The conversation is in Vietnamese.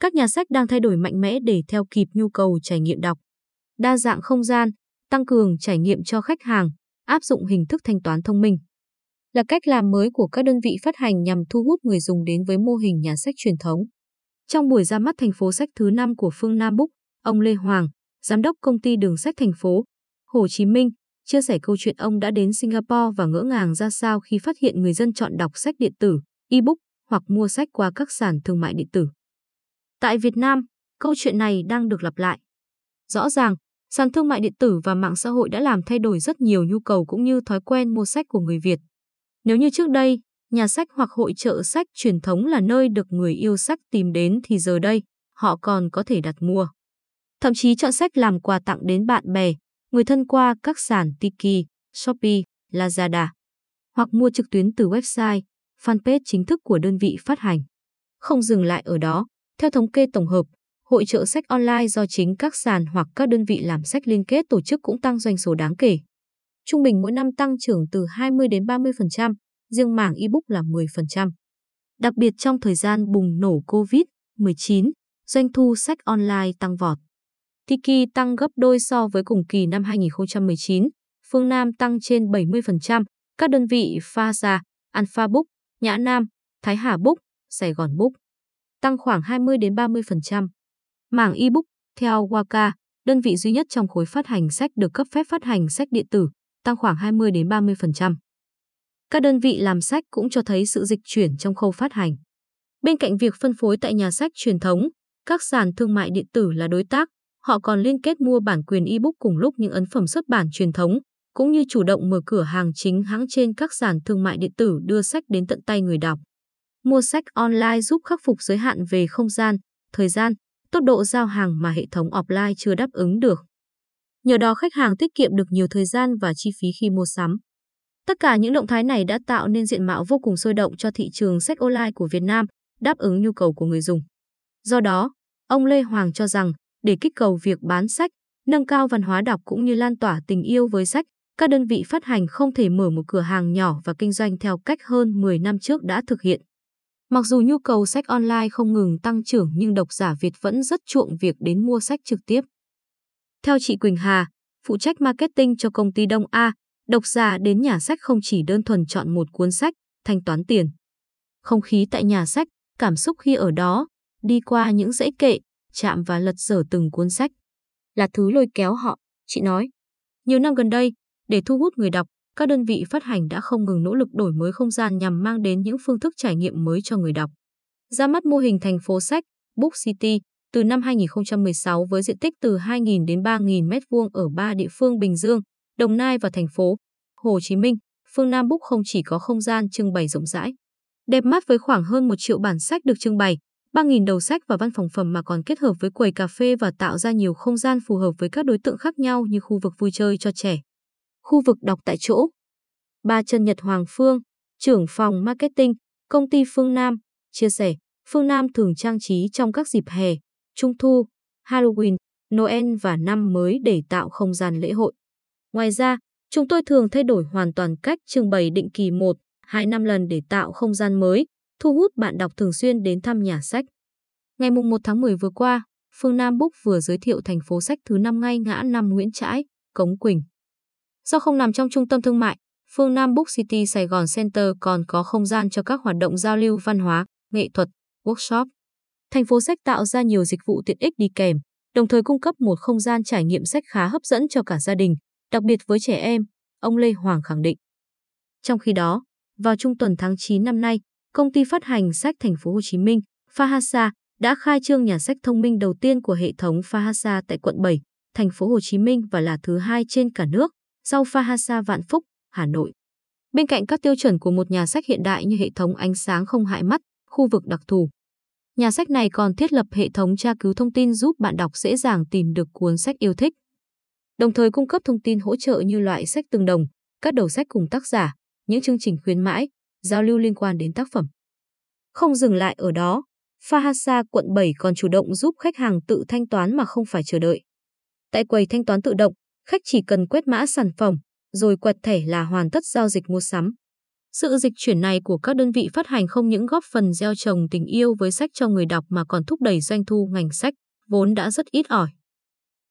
các nhà sách đang thay đổi mạnh mẽ để theo kịp nhu cầu trải nghiệm đọc. Đa dạng không gian, tăng cường trải nghiệm cho khách hàng, áp dụng hình thức thanh toán thông minh. Là cách làm mới của các đơn vị phát hành nhằm thu hút người dùng đến với mô hình nhà sách truyền thống. Trong buổi ra mắt thành phố sách thứ 5 của Phương Nam Book, ông Lê Hoàng, giám đốc công ty đường sách thành phố Hồ Chí Minh, chia sẻ câu chuyện ông đã đến Singapore và ngỡ ngàng ra sao khi phát hiện người dân chọn đọc sách điện tử, e-book hoặc mua sách qua các sàn thương mại điện tử. Tại Việt Nam, câu chuyện này đang được lặp lại. Rõ ràng, sàn thương mại điện tử và mạng xã hội đã làm thay đổi rất nhiều nhu cầu cũng như thói quen mua sách của người Việt. Nếu như trước đây, nhà sách hoặc hội trợ sách truyền thống là nơi được người yêu sách tìm đến thì giờ đây, họ còn có thể đặt mua. Thậm chí chọn sách làm quà tặng đến bạn bè, người thân qua các sàn Tiki, Shopee, Lazada, hoặc mua trực tuyến từ website, fanpage chính thức của đơn vị phát hành. Không dừng lại ở đó, theo thống kê tổng hợp, hội trợ sách online do chính các sàn hoặc các đơn vị làm sách liên kết tổ chức cũng tăng doanh số đáng kể. Trung bình mỗi năm tăng trưởng từ 20 đến 30%, riêng mảng ebook là 10%. Đặc biệt trong thời gian bùng nổ COVID-19, doanh thu sách online tăng vọt. Tiki tăng gấp đôi so với cùng kỳ năm 2019, Phương Nam tăng trên 70%, các đơn vị Pha Alpha Book, Nhã Nam, Thái Hà Book, Sài Gòn Book tăng khoảng 20 đến 30%. Mảng ebook theo Waka, đơn vị duy nhất trong khối phát hành sách được cấp phép phát hành sách điện tử, tăng khoảng 20 đến 30%. Các đơn vị làm sách cũng cho thấy sự dịch chuyển trong khâu phát hành. Bên cạnh việc phân phối tại nhà sách truyền thống, các sàn thương mại điện tử là đối tác, họ còn liên kết mua bản quyền ebook cùng lúc những ấn phẩm xuất bản truyền thống, cũng như chủ động mở cửa hàng chính hãng trên các sàn thương mại điện tử đưa sách đến tận tay người đọc. Mua sách online giúp khắc phục giới hạn về không gian, thời gian, tốc độ giao hàng mà hệ thống offline chưa đáp ứng được. Nhờ đó khách hàng tiết kiệm được nhiều thời gian và chi phí khi mua sắm. Tất cả những động thái này đã tạo nên diện mạo vô cùng sôi động cho thị trường sách online của Việt Nam, đáp ứng nhu cầu của người dùng. Do đó, ông Lê Hoàng cho rằng, để kích cầu việc bán sách, nâng cao văn hóa đọc cũng như lan tỏa tình yêu với sách, các đơn vị phát hành không thể mở một cửa hàng nhỏ và kinh doanh theo cách hơn 10 năm trước đã thực hiện. Mặc dù nhu cầu sách online không ngừng tăng trưởng nhưng độc giả Việt vẫn rất chuộng việc đến mua sách trực tiếp. Theo chị Quỳnh Hà, phụ trách marketing cho công ty Đông A, độc giả đến nhà sách không chỉ đơn thuần chọn một cuốn sách, thanh toán tiền. Không khí tại nhà sách, cảm xúc khi ở đó, đi qua những dãy kệ, chạm và lật dở từng cuốn sách. Là thứ lôi kéo họ, chị nói. Nhiều năm gần đây, để thu hút người đọc, các đơn vị phát hành đã không ngừng nỗ lực đổi mới không gian nhằm mang đến những phương thức trải nghiệm mới cho người đọc. Ra mắt mô hình thành phố sách Book City từ năm 2016 với diện tích từ 2.000 đến 3.000 m2 ở ba địa phương Bình Dương, Đồng Nai và thành phố Hồ Chí Minh, phương Nam Book không chỉ có không gian trưng bày rộng rãi, đẹp mắt với khoảng hơn 1 triệu bản sách được trưng bày, 3.000 đầu sách và văn phòng phẩm mà còn kết hợp với quầy cà phê và tạo ra nhiều không gian phù hợp với các đối tượng khác nhau như khu vực vui chơi cho trẻ, khu vực đọc tại chỗ. Ba Trần Nhật Hoàng Phương, trưởng phòng marketing, công ty Phương Nam, chia sẻ, Phương Nam thường trang trí trong các dịp hè, Trung thu, Halloween, Noel và năm mới để tạo không gian lễ hội. Ngoài ra, chúng tôi thường thay đổi hoàn toàn cách trưng bày định kỳ 1, 2 năm lần để tạo không gian mới, thu hút bạn đọc thường xuyên đến thăm nhà sách. Ngày 1 tháng 10 vừa qua, Phương Nam Book vừa giới thiệu thành phố sách thứ năm ngay ngã năm Nguyễn Trãi, Cống Quỳnh. Do không nằm trong trung tâm thương mại, phương Nam Book City Sài Gòn Center còn có không gian cho các hoạt động giao lưu văn hóa, nghệ thuật, workshop. Thành phố sách tạo ra nhiều dịch vụ tiện ích đi kèm, đồng thời cung cấp một không gian trải nghiệm sách khá hấp dẫn cho cả gia đình, đặc biệt với trẻ em, ông Lê Hoàng khẳng định. Trong khi đó, vào trung tuần tháng 9 năm nay, công ty phát hành sách thành phố Hồ Chí Minh, Fahasa, đã khai trương nhà sách thông minh đầu tiên của hệ thống Fahasa tại quận 7, thành phố Hồ Chí Minh và là thứ hai trên cả nước sau Fahasa Vạn Phúc, Hà Nội. Bên cạnh các tiêu chuẩn của một nhà sách hiện đại như hệ thống ánh sáng không hại mắt, khu vực đặc thù, nhà sách này còn thiết lập hệ thống tra cứu thông tin giúp bạn đọc dễ dàng tìm được cuốn sách yêu thích. Đồng thời cung cấp thông tin hỗ trợ như loại sách tương đồng, các đầu sách cùng tác giả, những chương trình khuyến mãi, giao lưu liên quan đến tác phẩm. Không dừng lại ở đó, Fahasa quận 7 còn chủ động giúp khách hàng tự thanh toán mà không phải chờ đợi. Tại quầy thanh toán tự động, khách chỉ cần quét mã sản phẩm, rồi quẹt thẻ là hoàn tất giao dịch mua sắm. Sự dịch chuyển này của các đơn vị phát hành không những góp phần gieo trồng tình yêu với sách cho người đọc mà còn thúc đẩy doanh thu ngành sách, vốn đã rất ít ỏi.